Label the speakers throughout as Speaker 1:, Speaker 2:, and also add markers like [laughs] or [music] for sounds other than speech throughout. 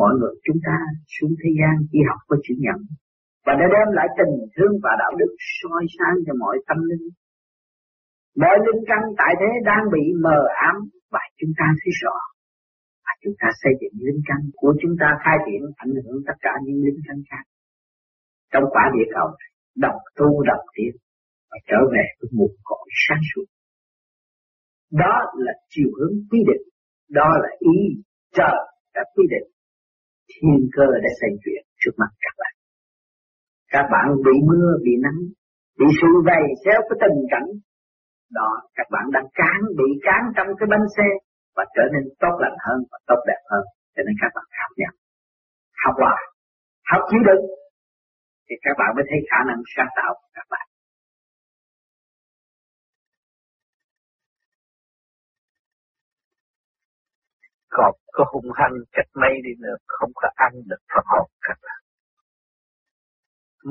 Speaker 1: mọi người chúng ta xuống thế gian chỉ học có chữ nhận và để đem lại tình thương và đạo đức soi sáng cho mọi tâm linh. Mọi linh căn tại thế đang bị mờ ám và chúng ta thấy rõ. Và chúng ta xây dựng linh căn của chúng ta khai triển ảnh hưởng tất cả những linh căn khác. Trong quả địa cầu đọc tu đọc tiến và trở về với một cõi sáng suốt. Đó là chiều hướng quy định, đó là ý trời đã quy định thiên cơ đã xây chuyện trước mặt các bạn. Các bạn bị mưa, bị nắng, bị sự vầy xéo cái tình cảnh. Đó, các bạn đang cán, bị cán trong cái bánh xe và trở nên tốt lành hơn và tốt đẹp hơn. Cho nên các bạn học nhận. Học hòa, học chịu đựng thì các bạn mới thấy khả năng sáng tạo của các bạn.
Speaker 2: Còn có hung hăng cách mấy đi nữa, không có ăn được phần hồn các bạn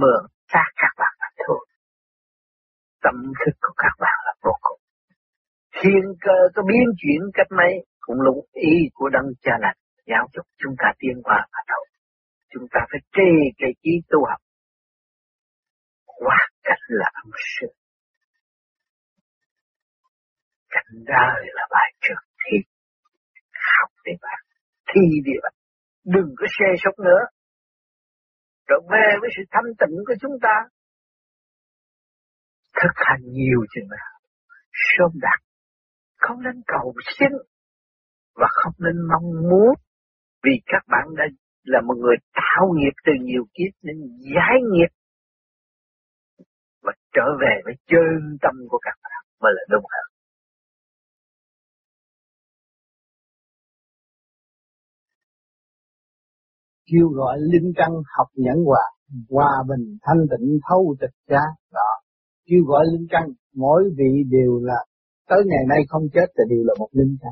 Speaker 2: mượn xác các bạn là thôi. Tâm thức của các bạn là vô cùng. Thiên cơ có biến chuyển cách mấy, cũng lũng ý của đấng cha lành. Giáo dục chúng ta tiên qua mà đầu. chúng ta phải trì cái trí tu học. Qua cách là âm sư. Cảnh đời là bài trường thi đi bạn thi địa bạn đừng có xe sốc nữa rồi về với sự thanh tịnh của chúng ta, thực hành nhiều chừng nào, sớm đạt, không nên cầu xin và không nên mong muốn, vì các bạn đã là một người tạo nghiệp từ nhiều kiếp nên giải nghiệp và trở về với chân tâm của các bạn, mới là đúng hơn.
Speaker 3: Kêu gọi linh căn học nhẫn hòa hòa bình thanh tịnh thâu tịch cha đó. Kêu gọi linh căn mỗi vị đều là tới ngày nay không chết thì đều là một linh căn.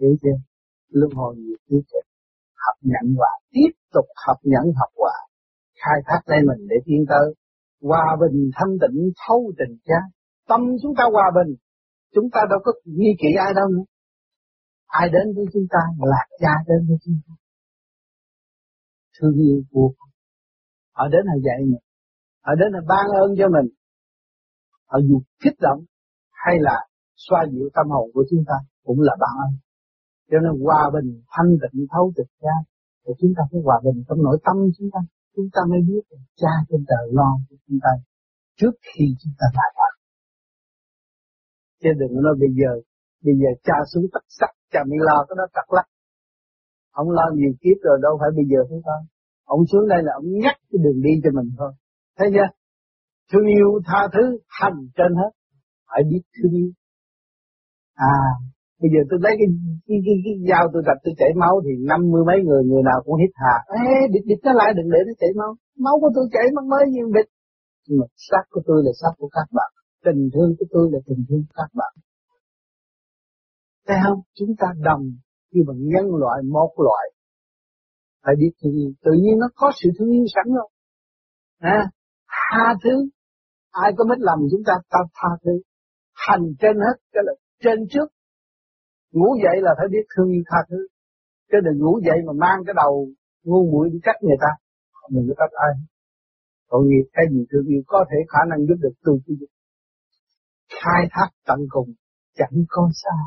Speaker 3: Hiểu chưa? Luân hồi nhiều tiếp tục học nhận hòa tiếp tục học nhẫn học hòa khai thác lấy mình để tiến tới. Hòa bình thanh tịnh thâu tình cha tâm chúng ta hòa bình chúng ta đâu có nghi kỵ ai đâu nữa. Ai đến với chúng ta là cha đến với chúng ta thương yêu vô họ đến là dạy mình. Họ đến là ban ơn cho mình. Họ dù kích động hay là xoa dịu tâm hồn của chúng ta cũng là ban ơn. Cho nên hòa bình thanh tịnh thấu tịch ra, thì chúng ta phải hòa bình trong nội tâm chúng ta. Chúng ta mới biết cha trên trời lo cho chúng ta trước khi chúng ta lại thật chứ đừng nói bây giờ bây giờ cha xuống tất sắc cha mới lo cái đó tắt lắc ông lo nhiều kiếp rồi đâu phải bây giờ chúng ta. Ông xuống đây là ông nhắc cái đường đi cho mình thôi. Thấy chưa? Thương yêu tha thứ hành trên hết. Phải biết thương yêu. À bây giờ tôi lấy cái cái, cái, cái dao tôi gặp tôi chảy máu thì năm mươi mấy người người nào cũng hít hà. Ê địch địch nó lại đừng để nó chảy máu. Máu của tôi chảy mất mới nhiều địch nhưng mà sắc của tôi là sắc của các bạn. Tình thương của tôi là tình thương của các bạn. Thấy không? Chúng ta đồng nhưng mà nhân loại một loại phải biết thương yêu tự nhiên nó có sự thương yêu sẵn rồi à, tha thứ. Ai có mất lầm chúng ta ta tha thứ. Hành trên hết cái là trên trước. Ngủ dậy là phải biết thương yêu tha thứ. Chứ đừng ngủ dậy mà mang cái đầu ngu muội đi trách người ta. Mình có trách ai. Tội nghiệp cái gì thương yêu có thể khả năng giúp được tôi chứ khai thác tận cùng chẳng có sao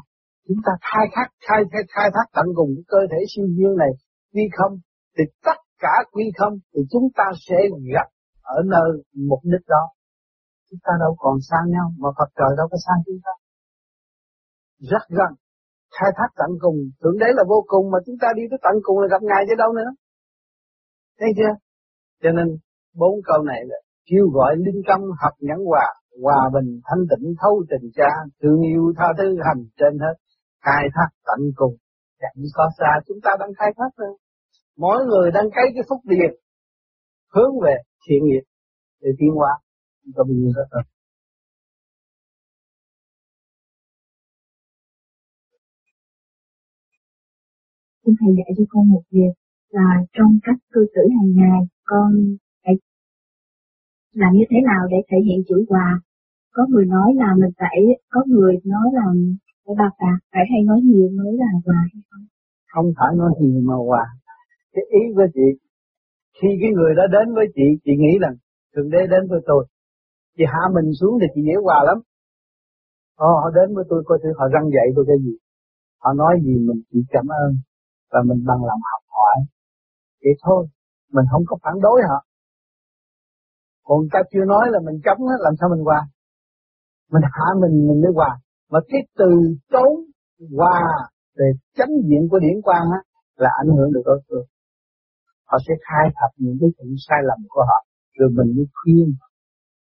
Speaker 3: chúng ta khai thác khai thác, khai thác tận cùng cái cơ thể siêu nhiên này quy không. Thì tất cả quy không thì chúng ta sẽ gặp ở nơi mục đích đó. Chúng ta đâu còn xa nhau mà Phật trời đâu có xa chúng ta. Rất gần. Khai thác tận cùng. Thượng đế là vô cùng mà chúng ta đi tới tận cùng là gặp ngài chứ đâu nữa. Thấy chưa? Cho nên bốn câu này là kêu gọi linh tâm học nhẫn hòa hòa bình thanh tịnh thấu tình cha thương yêu tha thứ hành trên hết khai thác tận cùng. Chẳng có xa chúng ta đang khai thác rồi mỗi người đang cấy cái phúc điệp hướng về thiện nghiệp để tiến hóa. Tâm ta rất
Speaker 4: Xin Thầy dạy cho con một việc là trong cách cư xử hàng ngày con phải làm như thế nào để thể hiện chữ hòa. Có người nói là mình phải, có người nói là phải bà bà, phải hay nói nhiều mới là hòa hay không?
Speaker 3: Không phải nói nhiều mà hòa, cái ý của chị khi cái người đó đến với chị chị nghĩ rằng thượng đế đến với tôi. Chị hạ mình xuống thì chị dễ hòa lắm. Ồ, họ đến với tôi coi thử họ răng dạy tôi cái gì. Họ nói gì mình chỉ cảm ơn và mình bằng lòng học hỏi. Vậy thôi mình không có phản đối họ. Còn ta chưa nói là mình chống hết làm sao mình hòa? Mình hạ mình mình mới hòa mà cái từ tốn hòa về chánh diện của điển quang á là ảnh hưởng được đối phương. Họ sẽ khai thật những cái chuyện sai lầm của họ rồi mình mới khuyên.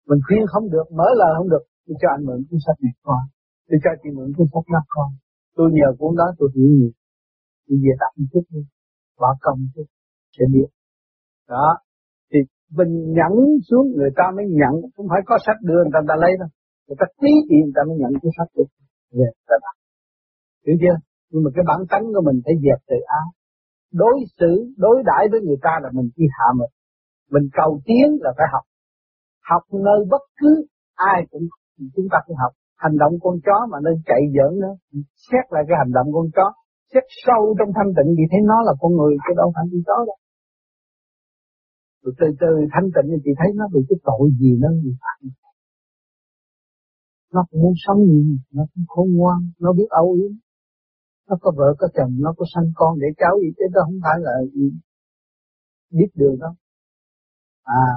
Speaker 3: Mình khuyên không được mở lời không được tôi cho anh mượn cuốn sách này con tôi cho chị mượn cuốn sách đó con. Tôi nhờ cuốn đó tôi hiểu nhiều. Tôi về đọc một chút đi bỏ công chút sẽ biết. Đó. Thì mình nhẫn xuống người ta mới nhận không phải có sách đưa người ta, người ta lấy đâu người ta trí thì người ta mới nhận cái sách được về ta hiểu chưa? Nhưng mà cái bản tánh của mình phải dẹp từ ái đối xử, đối đãi với người ta là mình chỉ hạ mình. Mình cầu tiến là phải học. Học nơi bất cứ ai cũng chúng ta phải học. Hành động con chó mà nên chạy giỡn nữa. Xét lại cái hành động con chó. Xét sâu trong thanh tịnh thì thấy nó là con người, chứ đâu phải con chó đâu. Từ từ thanh tịnh thì chị thấy nó bị cái tội gì nó bị phạm nó cũng muốn sống gì nó cũng khôn ngoan nó biết âu yếm. Nó có vợ có chồng nó có sanh con để cháu gì chứ đó không phải là biết đường đâu à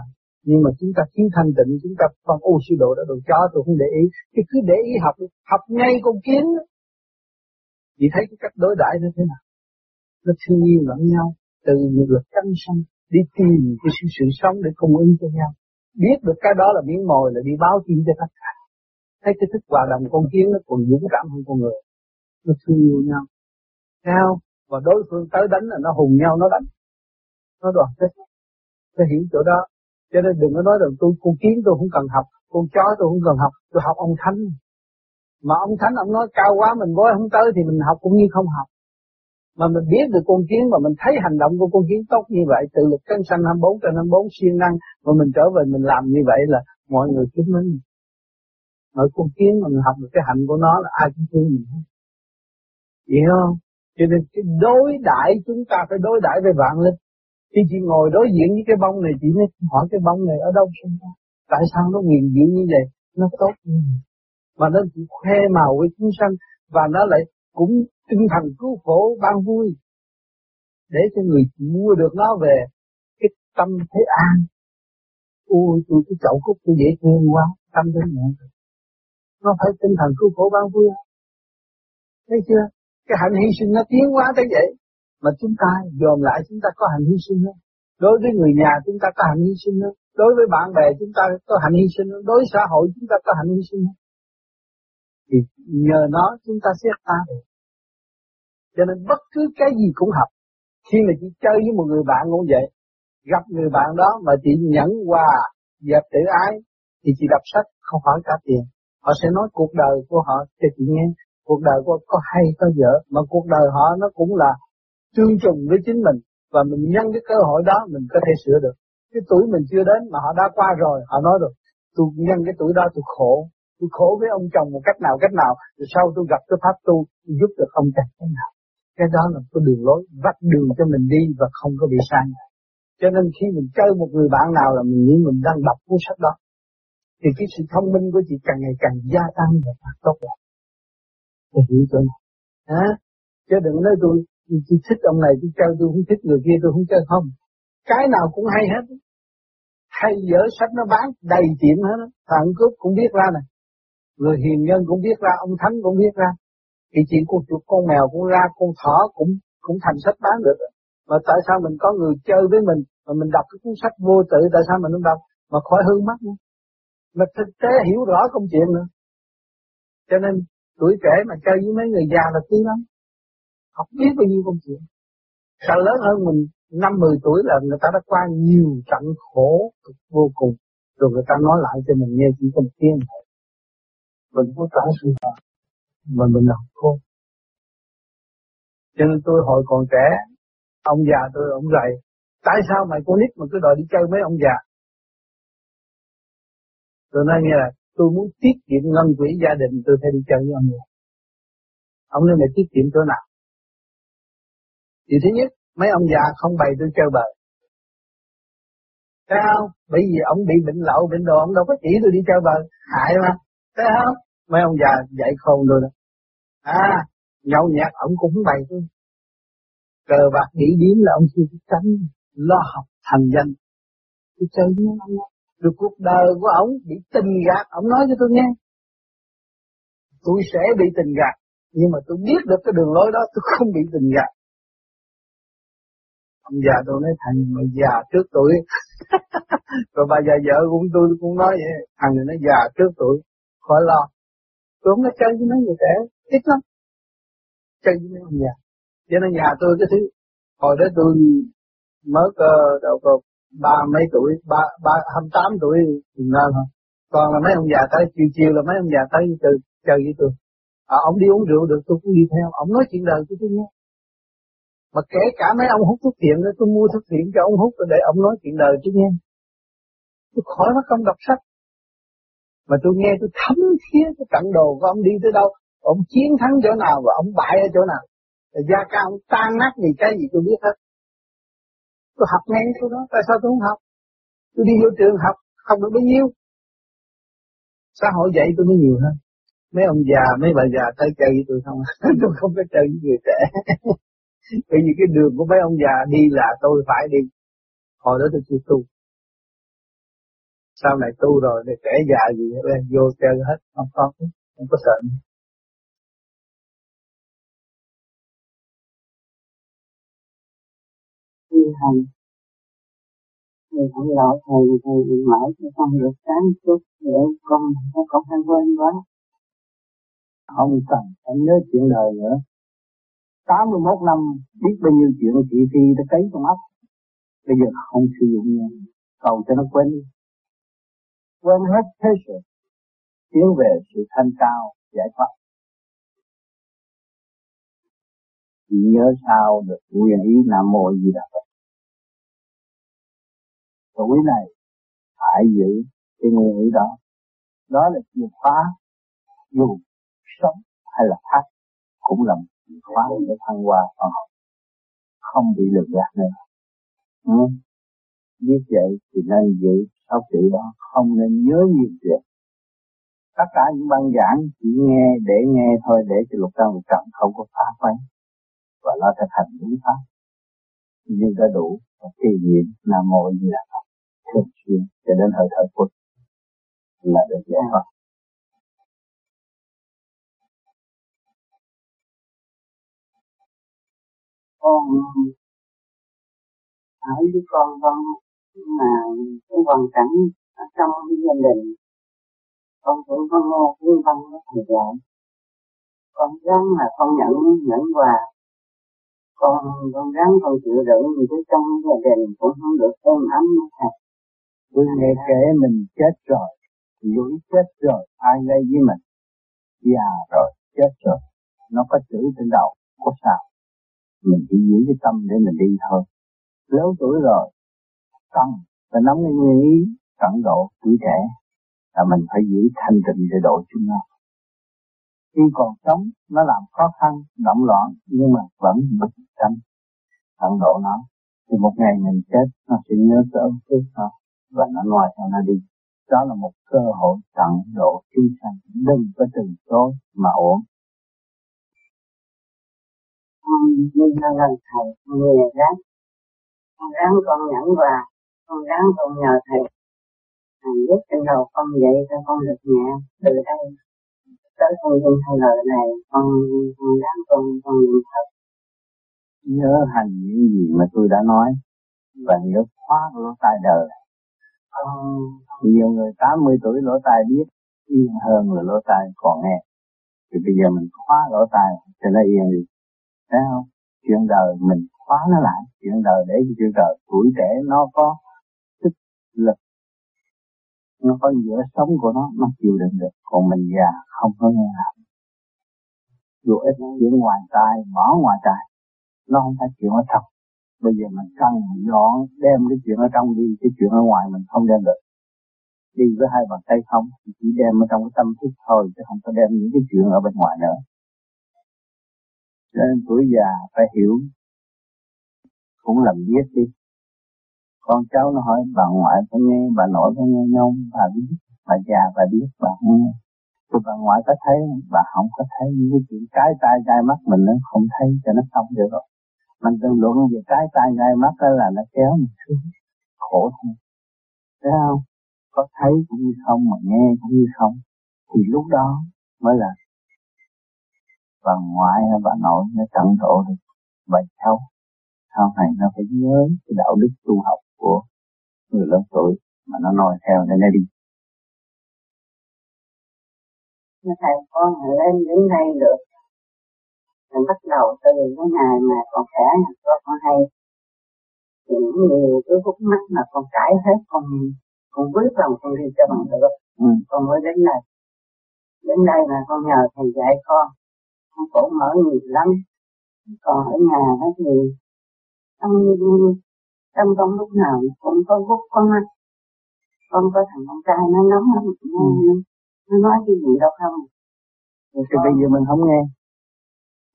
Speaker 3: nhưng mà chúng ta chiến thanh tịnh chúng ta phân ô sư độ đó đồ chó tôi không để ý. Chứ cứ để ý học học ngay con kiến chỉ thấy cái cách đối đãi nó thế nào? Nó thương yêu lẫn nhau từ những lực căn sanh đi tìm cái sự, sự sống để cung ứng cho nhau. Biết được cái đó là miếng mồi là đi báo tin cho tất cả thấy cái thức hòa đồng con kiến nó còn dũng cảm hơn con người. Nó thương yêu nhau. Cao và đối phương tới đánh là nó hùng nhau, nó đánh. Nó đoàn kết. Phải hiểu chỗ đó. Cho nên đừng có nói rằng tôi, con kiến tôi không cần học, con chó tôi không cần học, tôi học ông thánh. Mà ông thánh ông nói cao quá, mình bối không tới thì mình học cũng như không học. Mà mình biết được con kiến mà mình thấy hành động của con kiến tốt như vậy tự lực cân sanh 24 trên 24 siêng năng, mà mình trở về mình làm như vậy là mọi người kính mến ở con kiến mà mình học được cái hạnh của nó là ai cũng thương mình hết. Hiểu không? Cho nên cái đối đãi chúng ta phải đối đãi với vạn linh. Khi chị ngồi đối diện với cái bông này, chị mới hỏi cái bông này ở đâu sinh ra tại sao nó nghiền dịu như vậy? Nó tốt như vậy. Mà nó chỉ khoe màu với chúng sanh và nó lại cũng tinh thần cứu khổ, ban vui. Để cho người mua được nó về, cái tâm thế an. Ui tôi, cái chậu cúc tôi dễ thương quá, tâm thế nhẹ nó phải tinh thần cứu khổ ban vui thấy chưa cái hạnh hy sinh nó tiến hóa tới vậy mà chúng ta dòm lại chúng ta có hạnh hy sinh không? Đối với người nhà chúng ta có hạnh hy sinh không? Đối với bạn bè chúng ta có hạnh hy sinh không? Đối với xã hội chúng ta có hạnh hy sinh không? Thì nhờ nó chúng ta xét ta được. Cho nên bất cứ cái gì cũng học. Khi mà chị chơi với một người bạn cũng vậy. Gặp người bạn đó mà chị nhẫn quà, dẹp tự ái, thì chị đọc sách không hỏi cả tiền. Họ sẽ nói cuộc đời của họ cho chị nghe. Cuộc đời của họ có hay có dở, mà cuộc đời họ nó cũng là tương trùng với chính mình. Và mình nhân cái cơ hội đó mình có thể sửa được. Cái tuổi mình chưa đến mà họ đã qua rồi họ nói rồi tôi nhân cái tuổi đó tôi khổ. Tôi khổ với ông chồng một cách nào cách nào rồi sau tôi gặp cái pháp tu tôi giúp được ông chồng thế nào. Cái đó là cái đường lối vắt đường cho mình đi và không có bị sai. Cho nên khi mình chơi một người bạn nào là mình nghĩ mình đang đọc cuốn sách đó thì cái sự thông minh của chị càng ngày càng gia tăng và phát tốt đẹp. Tôi hiểu chỗ này. À, chứ đừng nói tôi tôi thích ông này tôi chơi tôi không thích người kia tôi không chơi không. Cái nào cũng hay hết. Hay dở sách nó bán đầy tiệm hết thằng cướp cũng biết ra này người hiền nhân cũng biết ra ông thánh cũng biết ra. Thì chuyện con chuột con mèo cũng ra con thỏ cũng cũng thành sách bán được mà tại sao mình có người chơi với mình mà mình đọc cái cuốn sách vô tự tại sao mình không đọc? Mà khỏi hư mắt nữa mà thực tế hiểu rõ công chuyện nữa. Cho nên tuổi trẻ mà chơi với mấy người già là tí lắm. Học biết bao nhiêu công chuyện. Sao lớn hơn mình năm, mười tuổi là người ta đã qua nhiều trận khổ vô cùng. Rồi người ta nói lại cho mình nghe chỉ có một tiếng mình có trả sự thật mà mình học khôn cho nên tôi hồi còn trẻ, ông già tôi, ông dạy, tại sao mày con nít mà cứ đòi đi chơi mấy ông già? Tôi nói nghe là tôi muốn tiết kiệm ngân quỹ gia đình, tôi phải đi chơi với ông này. ông nói mày tiết kiệm chỗ nào? Thì thứ nhất,
Speaker 5: mấy ông già không bày tôi chơi bời. Thấy không? Bởi vì ông bị bệnh lậu bệnh đồ, ông đâu có chỉ tôi đi chơi bời. Hại mà. Thấy không? Mấy ông già dạy khôn tôi đó. À nhậu nhạt ông cũng bày tôi. Cờ bạc nghĩ điếm là ông chưa tránh, lo học thành danh. Tôi chơi với ông rồi cuộc đời của ông bị tình gạt. Ông nói cho tôi nghe. Tôi sẽ bị tình gạt, nhưng mà tôi biết được cái đường lối đó, tôi không bị tình gạt. Ông già tôi nói, thằng mà già trước tuổi. [laughs] Rồi bà già vợ cũng tôi cũng nói vậy. Thằng này nó già trước tuổi, khỏi lo. Tôi không nói chơi với mấy người trẻ, ít lắm. Chơi với mấy ông già. Cho nên nhà tôi cái thứ, hồi đó tôi mở cơ đầu có ba mấy tuổi ba ba hai tám tuổi thì nên còn là mấy ông già tới chiều chiều là mấy ông già tới chơi chơi với tôi. À, ông đi uống rượu được tôi cũng đi theo. Ông nói chuyện đời của tôi nghe. Mà kể cả mấy ông hút thuốc phiện đó tôi mua thuốc phiện cho ông hút để ông nói chuyện đời tôi nghe. Tôi khỏi mất công đọc sách. Mà tôi nghe tôi thấm thía cái cận đồ của ông đi tới đâu ông chiến thắng chỗ nào và ông bại ở chỗ nào. Gia ca ông tan nát vì cái gì tôi biết hết tôi học ngay tôi đó. Tại sao tôi không học? Tôi đi vô trường học học được bao nhiêu? Xã hội dạy tôi mới nhiều hơn. Mấy ông già, mấy bà già tới chơi với tôi không? [laughs] Tôi không có chơi với người trẻ. [laughs] Bởi vì cái đường của mấy ông già đi là tôi phải đi. Hồi đó tôi chưa tu. Sau này tu rồi để trẻ già gì lên vô chơi hết, không có không có sợ nữa.
Speaker 6: Hành thầy không lỗi thầy thầy mãi cho con được sáng chút để con con hay quên quá.
Speaker 5: Không cần phải nhớ chuyện đời nữa. 81 năm biết bao nhiêu chuyện thị phi đã cấy trong óc bây giờ không sử dụng nữa. Cầu cho nó quên đi. Quên hết thế sự. Tiến về sự thanh cao, giải thoát. Chỉ nhớ sao được nguyện ý nam mô gì đà Phật? Tuổi này phải giữ cái nguyên ý đó. Đó là chìa khóa dù sống hay là thắt cũng là một chìa khóa để thăng hoa phần học, không bị lừa gạt nữa. Ừ. biết vậy thì nên giữ sáu chữ đó, không nên nhớ nhiều chuyện. Tất cả những băng giảng chỉ nghe để nghe thôi, để cho lục căn lục trần không có phá quấy và lo thực hành đúng pháp. Nhưng đã đủ và kỳ nghiệm nam mô như là Phật thường xuyên cho đến hơi thở phút là được giải thoát.
Speaker 6: Con hỏi với con con mà cái hoàn cảnh ở trong cái gia đình. Con cũng có nghe cái văn nó thầy dạy con ráng là con nhận nhận quà. Con con ráng con chịu đựng vì cái trong gia đình cũng không được êm ấm như thầy
Speaker 5: tôi nghe kể mình chết rồi lũi chết rồi, ai gây với mình? Già rồi, chết rồi. Nó có chữ trên đầu, có sao? Mình chỉ giữ cái tâm để mình đi thôi. Lớn tuổi rồi cần và nắm cái nguyên ý, tận độ tuổi trẻ, là mình phải giữ thanh tịnh để độ chúng nó. Khi còn sống, nó làm khó khăn, động loạn, nhưng mà vẫn bình tâm, tận độ nó. Thì một ngày mình chết, nó sẽ nhớ tới ơn phước nó và nó nói theo nó đi. Đó là một cơ hội tận độ chúng sanh đừng có từ chối mà ổn
Speaker 6: con như lần thầy con nghe ráng con ráng con nhẫn và con ráng con nhờ thầy. Thầy giúp trên đầu con dậy cho con được nhẹ từ đây. Tới con dung thay lời này con con ráng con con niệm thật.
Speaker 5: Nhớ hành những gì mà tôi đã nói và nhớ khóa lỗ tai đời nhiều người 80 tuổi lỗ tai biết, yên hơn là lỗ tai còn nghe. Thì bây giờ mình khóa lỗ tai cho nó yên đi. Thấy không? Chuyện đời mình khóa nó lại. Chuyện đời để cho chuyện đời tuổi trẻ nó có sức lực. Nó có giữa sống của nó nó chịu đựng được. Còn mình già không có nghe làm dù ít chuyện ngoài tai, bỏ ngoài tai, nó không phải chuyện ở trong bây giờ mình cần dọn, đem cái chuyện ở trong đi, cái chuyện ở ngoài mình không đem được. Đi với hai bàn tay không, thì chỉ đem ở trong cái tâm thức thôi, chứ không có đem những cái chuyện ở bên ngoài nữa. Cho nên tuổi già phải hiểu, cũng làm biết đi. Con cháu nó hỏi, bà ngoại có nghe, bà nội có nghe không? Bà biết, bà già bà biết, bà không nghe. Thì bà ngoại có thấy, bà không có thấy, những cái chuyện cái tai gai mắt mình nó không thấy cho nó xong được rồi mình từng luận về cái tai ngay mắt đó là nó kéo mình xuống. Khổ thôi thấy không? Có thấy cũng như không, mà nghe cũng như không. Thì lúc đó mới là bà ngoại hay bà nội nó tận độ được bài cháu sau này nó phải nhớ cái đạo đức tu học của người lớn tuổi mà nó noi theo để nó đi.
Speaker 3: Thầy con lên đến đây được mình bắt đầu từ cái ngày mà còn trẻ cho con hay những nhiều cái khúc mắt mà con cãi hết con con quyết lòng con đi cho bằng được. Ừ. con mới đến đây. Đến đây là con nhờ thầy dạy con. Con khổ mở nhiều lắm. Còn ở nhà đó thì trong trong trong lúc nào cũng có phút con mắt. Con có thằng con trai nó nóng lắm nó, ừ. nó nói cái gì đâu không.
Speaker 5: Thì, thì bây giờ mình không nghe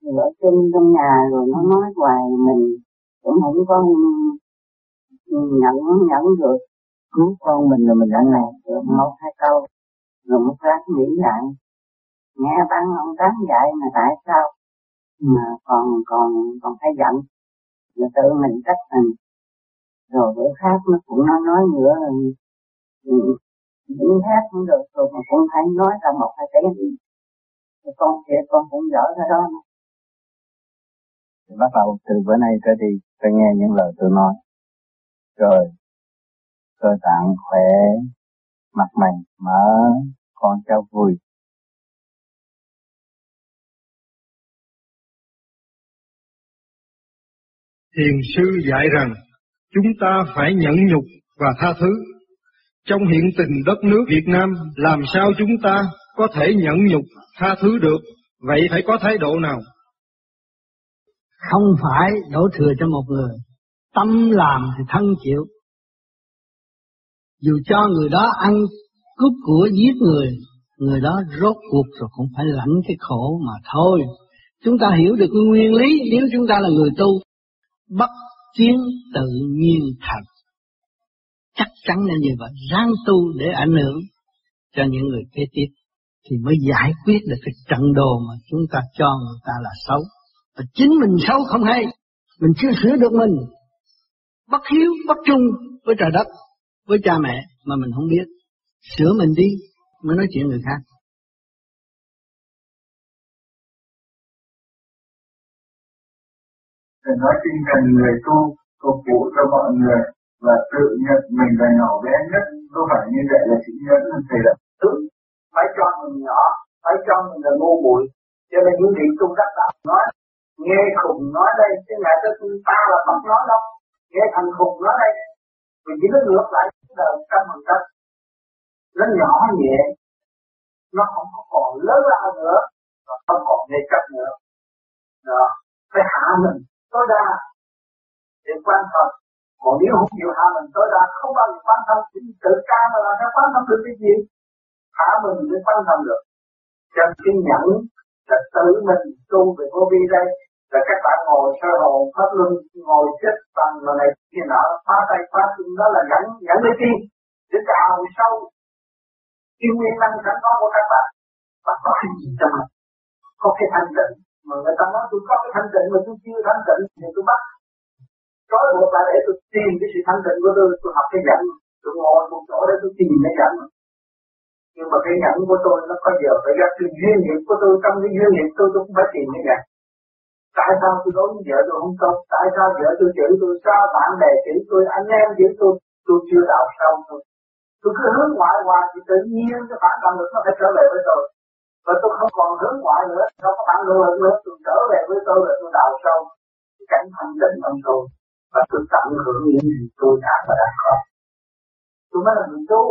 Speaker 3: ở trên trong nhà rồi nó nói hoài mình, cũng không có nhận nhận được.
Speaker 5: Cứu con mình là mình đã
Speaker 3: này được một hai câu, rồi một lát nghĩ lại. Nghe ban ông tán dạy mà tại sao mà còn còn còn phải giận? Là tự mình trách mình. Rồi bữa khác nó cũng nó nói nữa. Những khác cũng được, rồi mà cũng phải nói ra một hai cái gì. Thì con kia, con cũng dở ra đó
Speaker 5: bắt đầu từ bữa nay trở đi phải nghe những lời tôi nói rồi cơ tạng khỏe mặt mày mở con cháu vui
Speaker 7: Thiền sư dạy rằng chúng ta phải nhẫn nhục và tha thứ. Trong hiện tình đất nước Việt Nam, làm sao chúng ta có thể nhẫn nhục, tha thứ được? Vậy phải có thái độ nào?
Speaker 5: Không phải đổ thừa cho một người. Tâm làm thì thân chịu. Dù cho người đó ăn cướp của giết người, người đó rốt cuộc rồi cũng phải lãnh cái khổ mà thôi. Chúng ta hiểu được nguyên lý nếu chúng ta là người tu, bất chiến tự nhiên thành. Chắc chắn là như vậy, ráng tu để ảnh hưởng cho những người kế tiếp thì mới giải quyết được cái trận đồ mà chúng ta cho người ta là xấu. Và chính mình xấu không hay, mình chưa sửa được mình. Bất hiếu, bất trung với trời đất, với cha mẹ mà mình không biết. Sửa mình đi mới nói chuyện người khác.
Speaker 8: Thầy nói tinh thần người tu phục vụ cho mọi người và tự nhận mình là nhỏ bé nhất có phải như vậy là chỉ nhẫn không thầy là
Speaker 3: Đúng, phải cho mình nhỏ, phải cho mình là ngu muội. Cho nên những vị tu đắc đạo nói, nghe khùng nói đây, chứ ngài tới ta là không nói đâu. Nghe thằng khùng nói đây, mình chỉ nó ngược lại đời trăm phần trăm. Nó nhỏ nhẹ, nó không có còn lớn lao nữa, và không còn mê chấp nữa. Đó, phải hạ mình tối đa để quan tâm còn nếu không chịu hạ mình tối đa không bao giờ quan tâm chỉ tự ca mà làm sao quan tâm được cái gì hạ mình mới quan tâm được cho cái nhẫn là tự mình tu về vô vi đây là các bạn ngồi sơ hồn pháp luân ngồi chết bằng mà này kia nọ, phá tay, phá chân đó là nhẫn nhẫn để chi để đào sâu. Cái nguyên năng sẵn có của các bạn. Và có cái gì cho mình? Có cái thanh tịnh. Mà người ta nói tôi có cái thanh tịnh mà tôi chưa thanh tịnh thì tôi bắt. Trói buộc lại để tôi tìm cái sự thanh tịnh của tôi tôi học cái nhận tôi ngồi một chỗ để tôi tìm cái nhận nhưng mà cái nhận của tôi nó có giờ phải gặp cái duyên nghiệp của tôi. Trong cái duyên nghiệp tôi tôi cũng phải tìm cái nhận tại sao tôi đối với vợ tôi không tốt? Tại sao vợ tôi chửi tôi? Sao bạn bè chửi tôi? Anh em chửi tôi? Tôi chưa đạo sâu tôi. Tôi cứ hướng ngoại hoài, thì tự nhiên cái bản động lực nó phải trở về với tôi. Và tôi không còn hướng ngoại nữa. Không có bản động lực nữa? Tôi trở về với tôi là tôi đạo sâu. Cái cảnh thanh tịnh trong tôi. Và tôi tận hưởng những gì tôi đã và đã có. Tôi mới là người tu.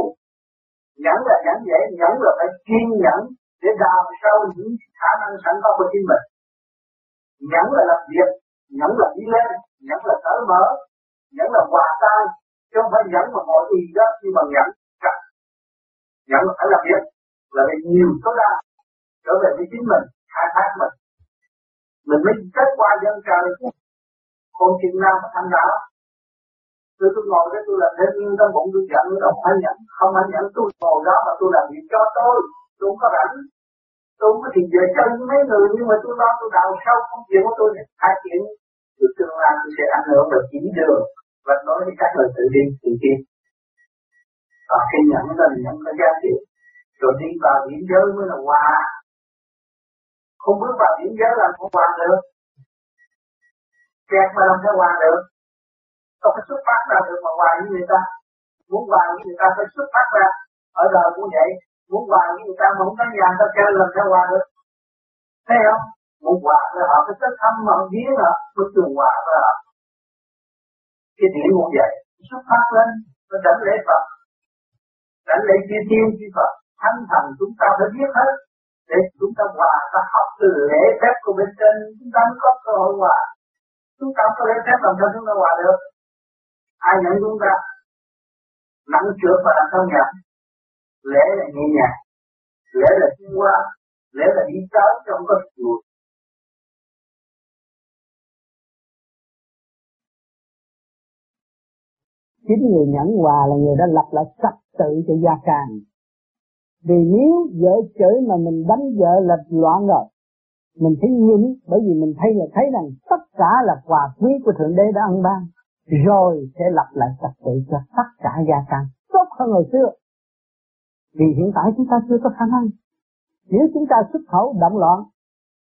Speaker 3: Nhẫn là nhẫn dễ, nhẫn là phải kiên nhẫn để đào sâu những khả năng sẵn có của chính mình nhẫn là làm việc nhẫn là đi lên nhẫn là cởi mở nhẫn là hòa tan, chứ không phải nhẫn mà mọi gì đó, nhưng mà nhẫn chặt nhẫn là phải làm việc là về nhiều tối đa trở về với chính mình, khai thác mình. Mình mới kết qua dân trời
Speaker 6: còn chừng nào mà thành đạo? Tôi tôi ngồi đấy tôi làm thế nhưng trong bụng tôi giận, tôi đâu phải nhận không phải nhận tôi ngồi đó mà tôi làm việc cho tôi. Tôi không có rảnh tôi không có thì về chân mấy người, nhưng mà tôi lo tôi đào sâu công việc của tôi để hai triển. Tôi tương lai tôi sẽ ảnh hưởng và chỉ đường và nói với các người tự đi tự đi. Và khi nhận là nhận có giá trị, rồi đi vào điểm giới mới là hòa. Không bước vào điểm giới là không hòa được. Kẹt mà làm sao hòa được. Không phải xuất phát ra được mà hòa với người ta. Muốn hòa với người ta phải xuất phát ra. Ở đời cũng vậy muốn hòa với người ta mà không có nhà ta chơi làm sao hòa được. Thấy không? Muốn hòa với họ phải tới thăm mà biến là họ mới trường hòa với họ. Cái điểm cũng vậy. Xuất phát lên, nó đánh lễ Phật. Đánh lễ chư tiên, chư Phật. Thánh thần chúng ta phải biết hết. Để chúng ta hòa ta học từ lễ phép của bên trên, chúng ta mới có cơ hội hòa. Chúng ta có lễ phép làm sao chúng ta hòa được? Ai nhận chúng ta? Nặng trượt và làm sao nhận lễ là nhẹ nhàng. Lễ là đi qua lễ là đi tới trong có chùa
Speaker 3: chính người nhẫn hòa là người đã lập lại trật tự cho gia càng vì nếu vợ chửi mà mình đánh vợ là loạn rồi, mình thấy nhịn, bởi vì mình thấy là thấy rằng tất cả là quà quý của thượng đế đã ân ban, rồi sẽ lập lại trật tự cho tất cả gia càng tốt hơn hồi xưa vì hiện tại chúng ta chưa có khả năng. Nếu chúng ta xuất khẩu động loạn,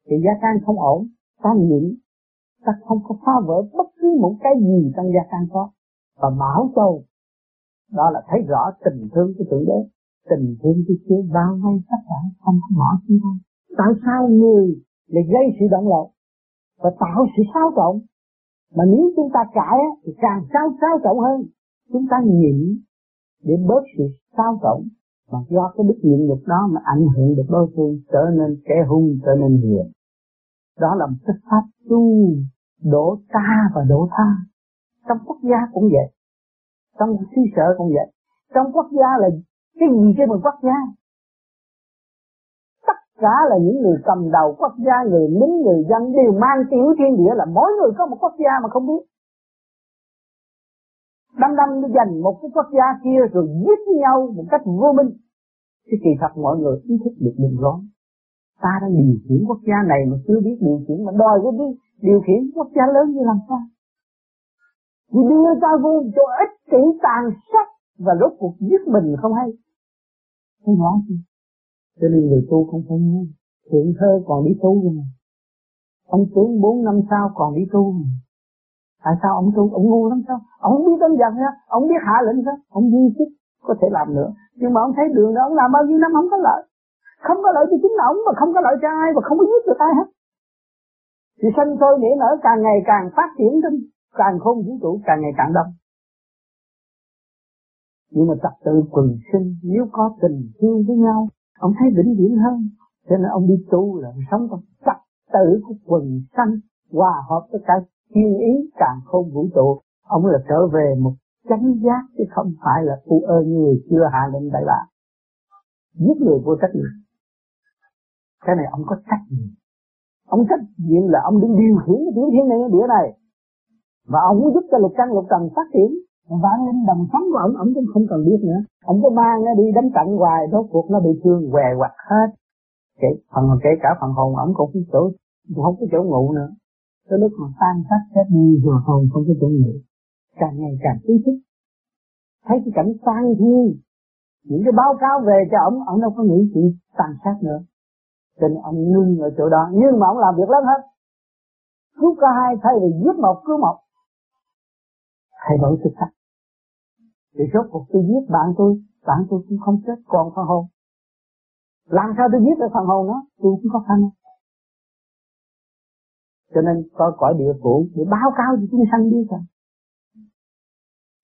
Speaker 3: thì gia can không ổn, ta nhịn ta không có phá vỡ bất cứ một cái gì trong gia can có. Và bảo châu, đó là thấy rõ tình thương của thượng đế, tình thương của Chúa bao vây tất cả không có bỏ chúng ta tại sao người lại gây sự động loạn và tạo sự xáo trộn? Mà nếu chúng ta cãi thì càng xáo xáo trộn hơn. Chúng ta nhịn để bớt sự xáo trộn mà do cái đức nhịn nhục đó mà ảnh hưởng được đối phương trở nên kẻ hung, trở nên hiền. Đó là một cái pháp tu đổ ta và đổ tha. Trong quốc gia cũng vậy. Trong suy sở cũng vậy. Trong quốc gia là cái gì trên một quốc gia? Tất cả là những người cầm đầu quốc gia, người lính người dân đều mang tiểu thiên địa là mỗi người có một quốc gia mà không biết đâm đâm giành một cái quốc gia kia rồi giết nhau một cách vô minh. Thì kỳ thật mọi người ý thức được đừng rõ ta đang điều khiển quốc gia này mà chưa biết điều khiển mà đòi cái biết điều khiển quốc gia lớn như làm sao? Vì đưa ta vô chỗ ích kỷ tàn sát và rốt cuộc giết mình không hay. Không rõ gì. Cho nên người tu không phải nghe thượng thơ còn đi tu rồi mà. Ông tướng bốn năm sau còn đi tu rồi tại sao ông tu, ông ngu lắm sao? Ông không biết đánh giặc nha. Ông biết hạ lệnh sao? Ông duy chức có thể làm nữa. Nhưng mà ông thấy đường đó ông làm bao nhiêu năm không có lợi. Không có lợi cho chính ông mà không có lợi cho ai và không có giết được ai hết. Thì sanh sôi nảy nở, càng ngày càng phát triển trên càng không vũ trụ, càng ngày càng đông. Nhưng mà tập tự quần sinh, nếu có tình thương với nhau, ông thấy vĩnh viễn hơn. Cho nên ông đi tu là sống trong tập tự của quần sanh hòa hợp với cả thiên ý càng không vũ trụ, ông là trở về một chánh giác chứ không phải là phụ ơn người chưa hạ lệnh đại bạ. Giết người vô trách nhiệm. Cái này ông có trách nhiệm. Ông trách nhiệm là ông đứng điều khiển cái thiên này địa này. Và ông muốn giúp cho lục căn lục trần phát triển. Vạn linh đồng sống của ông ông cũng không cần biết nữa. Ông có mang nó đi đánh trận hoài, rốt cuộc nó bị thương què quặt hết. Kể phần kể cả phần hồn ông cũng không chỗ không có chỗ ngủ nữa tới lúc mà tan xác chết đi rồi hồn không có chỗ ngủ, càng ngày càng ý thức. Thấy cái cảnh tan thiên những cái báo cáo về cho ông ông đâu có nghĩ chuyện tàn sát nữa. Cho nên ông ngưng ở chỗ đó. Nhưng mà ông làm việc lớn hết cứu cả hai thay vì giết một cứu một. Thay đổi sự thật thì rốt cuộc tôi giết bạn tôi bạn tôi cũng không chết, còn phần hồn. Làm sao tôi giết được phần hồn nó tôi cũng có khả năng cho nên có cõi địa phủ để báo cáo cho chúng sanh biết rằng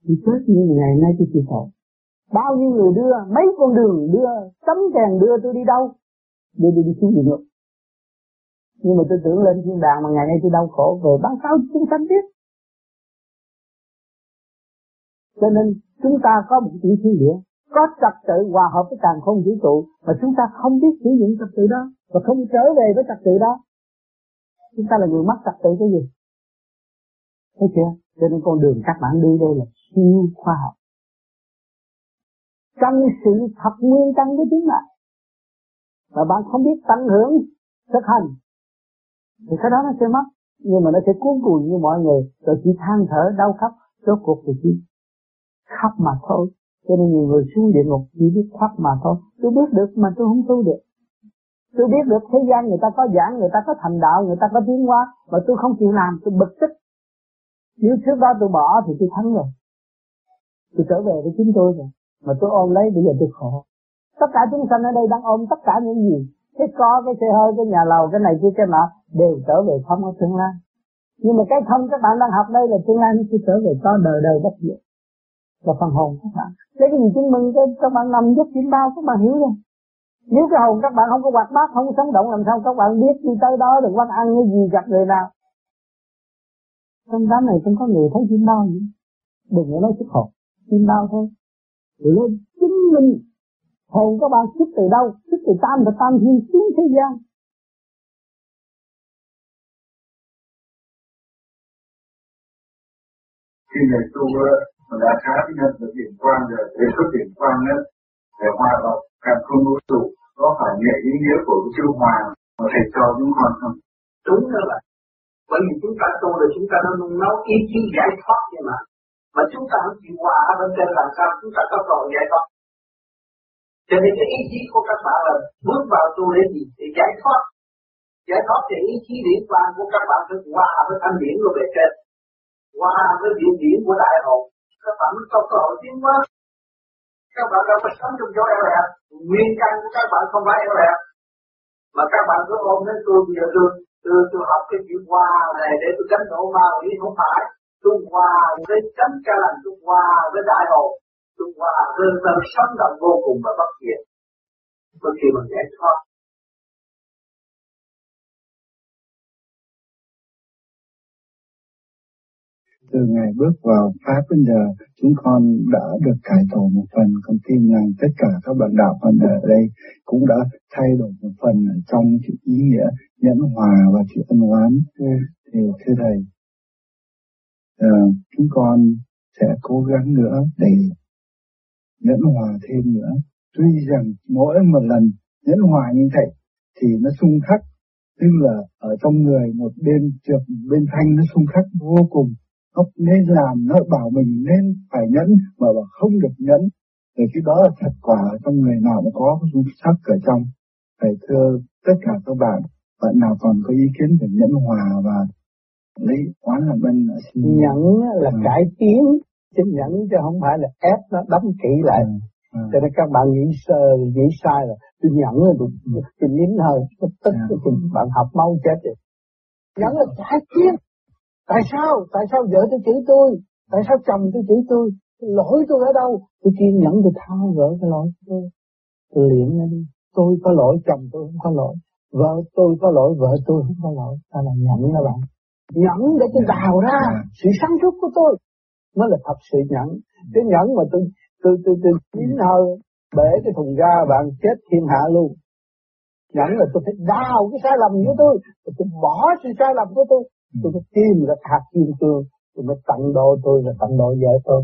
Speaker 3: thì chết như ngày nay tôi chịu tội. bao nhiêu người đưa, mấy con đường đưa, tấm kèn đưa tôi đi đâu? Đưa tôi đi xuống địa ngục. Nhưng mà tôi tưởng lên thiên đàng mà ngày nay tôi đau khổ, rồi báo cáo chúng sanh biết. Cho nên chúng ta có một chữ thiên địa, có trật tự hòa hợp với càng không vũ trụ, mà chúng ta không biết sử dụng trật tự đó, và không trở về với trật tự đó chúng ta là người mất trật tự cái gì Thấy chưa? Cho nên con đường các bạn đi đây là siêu khoa học. Trong sự thật nguyên căn của chính bạn. Và bạn không biết tận hưởng thực hành. Thì cái đó nó sẽ mất. Nhưng mà nó sẽ cuốn cuồng như mọi người. Rồi chỉ than thở, đau khóc. Rốt cuộc thì chỉ khóc mà thôi. Cho nên nhiều người xuống địa ngục chỉ biết khóc mà thôi. Tôi biết được mà tôi không tu được. Tôi biết được thế gian người ta có giảng, người ta có thành đạo, người ta có tiến hóa. Mà tôi không chịu làm, tôi bực tức. Nếu trước đó tôi bỏ thì tôi thắng rồi. Tôi trở về với chính tôi rồi. Mà tôi ôm lấy bây giờ tôi khổ. Tất cả chúng sanh ở đây đang ôm tất cả những gì. Cái có, cái xe hơi, cái nhà lầu, cái này kia cái nọ đều trở về không ở tương lai. Nhưng mà cái không các bạn đang học đây là tương lai nó sẽ trở về có đời đời bất diệt. Là phần hồn các bạn. Lấy cái gì chứng minh cái các bạn nằm giúp chim bao các bạn hiểu không? Nếu cái hồn các bạn không có hoạt bát, không sống động làm sao các bạn biết đi tới đó được quan ăn cái gì gặp người nào. Trong đám này không có người thấy chim bao gì. Đừng có nói xuất hồn, chim bao thôi. Lên chứng minh hồn các bạn xuất từ đâu, xuất từ tam và tam thiên xuống thế gian.
Speaker 8: Khi người tu mà đã khá nhân được điểm quan rồi, đề xuất điểm quan đó, để hòa vào càng không vũ trụ, có phải nghệ ý nghĩa của chư hòa mà thầy cho chúng con không?
Speaker 6: Đúng đó là bởi vì chúng ta tu là chúng ta nó nấu ý chí giải thoát vậy mà mà chúng ta không chịu hòa bên trên làm sao? Chúng ta có cầu giải thoát. Cho nên cái ý chí của các bạn là bước vào tu để gì để giải thoát. Giải thoát thì ý chí điển quan của các bạn phải hòa với thanh điển của bề trên, hòa với điển điển của đại hồn các bạn mới có cơ hội tiến hóa các bạn đâu có sống trong chỗ eo hẹp nguyên căn của các bạn không phải eo hẹp mà các bạn cứ ôm đến tôi bây giờ tôi tôi, tôi học cái chữ hòa này để tôi tránh độ ma quỷ không phải. Tôi hòa với tránh ca lành tôi hòa với đại hồn tôi hòa với tâm sống động vô cùng và bất diệt. Có khi mình giải thoát.
Speaker 9: Từ ngày bước vào Pháp đến giờ, chúng con đã được cải tổ một phần, con tin rằng tất cả các bạn đạo Phật ở đây cũng đã thay đổi một phần ở trong chữ ý nghĩa nhẫn hòa và chữ ân oán. Ừ. Thì thưa Thầy, uh, chúng con sẽ cố gắng nữa để nhẫn hòa thêm nữa. Tuy rằng mỗi một lần nhẫn hòa như vậy thì nó xung khắc, tức là ở trong người một bên trượt bên thanh nó xung khắc vô cùng nó nên làm nó bảo mình nên phải nhẫn mà bảo không được nhẫn thì cái đó là thật quả trong người nào nó có dung sắc ở trong phải thưa tất cả các bạn bạn nào còn có ý kiến về nhẫn hòa và lấy quán làm bên
Speaker 3: nhẫn là à. cải tiến chứ nhẫn chứ không phải là ép nó đóng kỹ lại à. À. cho nên các bạn nghĩ sơ nghĩ sai là tôi nhẫn rồi tôi, tôi nín hơn tất à. bạn học mau chết rồi nhẫn là cải tiến Tại sao? Tại sao vợ tôi chửi tôi? Tại sao chồng tôi chửi tôi? Lỗi tôi ở đâu? Tôi kiên nhẫn tôi tha gỡ cái lỗi tôi. Tôi luyện ra đi. Tôi có lỗi, chồng tôi không có lỗi. Vợ tôi có lỗi, vợ tôi không có lỗi. Ta là nhẫn các bạn. Nhẫn để tôi đào ra sự sáng suốt của tôi. Mới là thật sự nhẫn. Cái nhẫn mà tôi tôi tôi tôi chín hơi bể cái thùng ga bạn chết thiên hạ luôn. Nhẫn là tôi phải đào cái sai lầm của tôi. Tôi bỏ sự sai lầm của tôi tôi mới tìm ra hạt kim cương, tôi mới tặng độ tôi là tặng độ vợ tôi.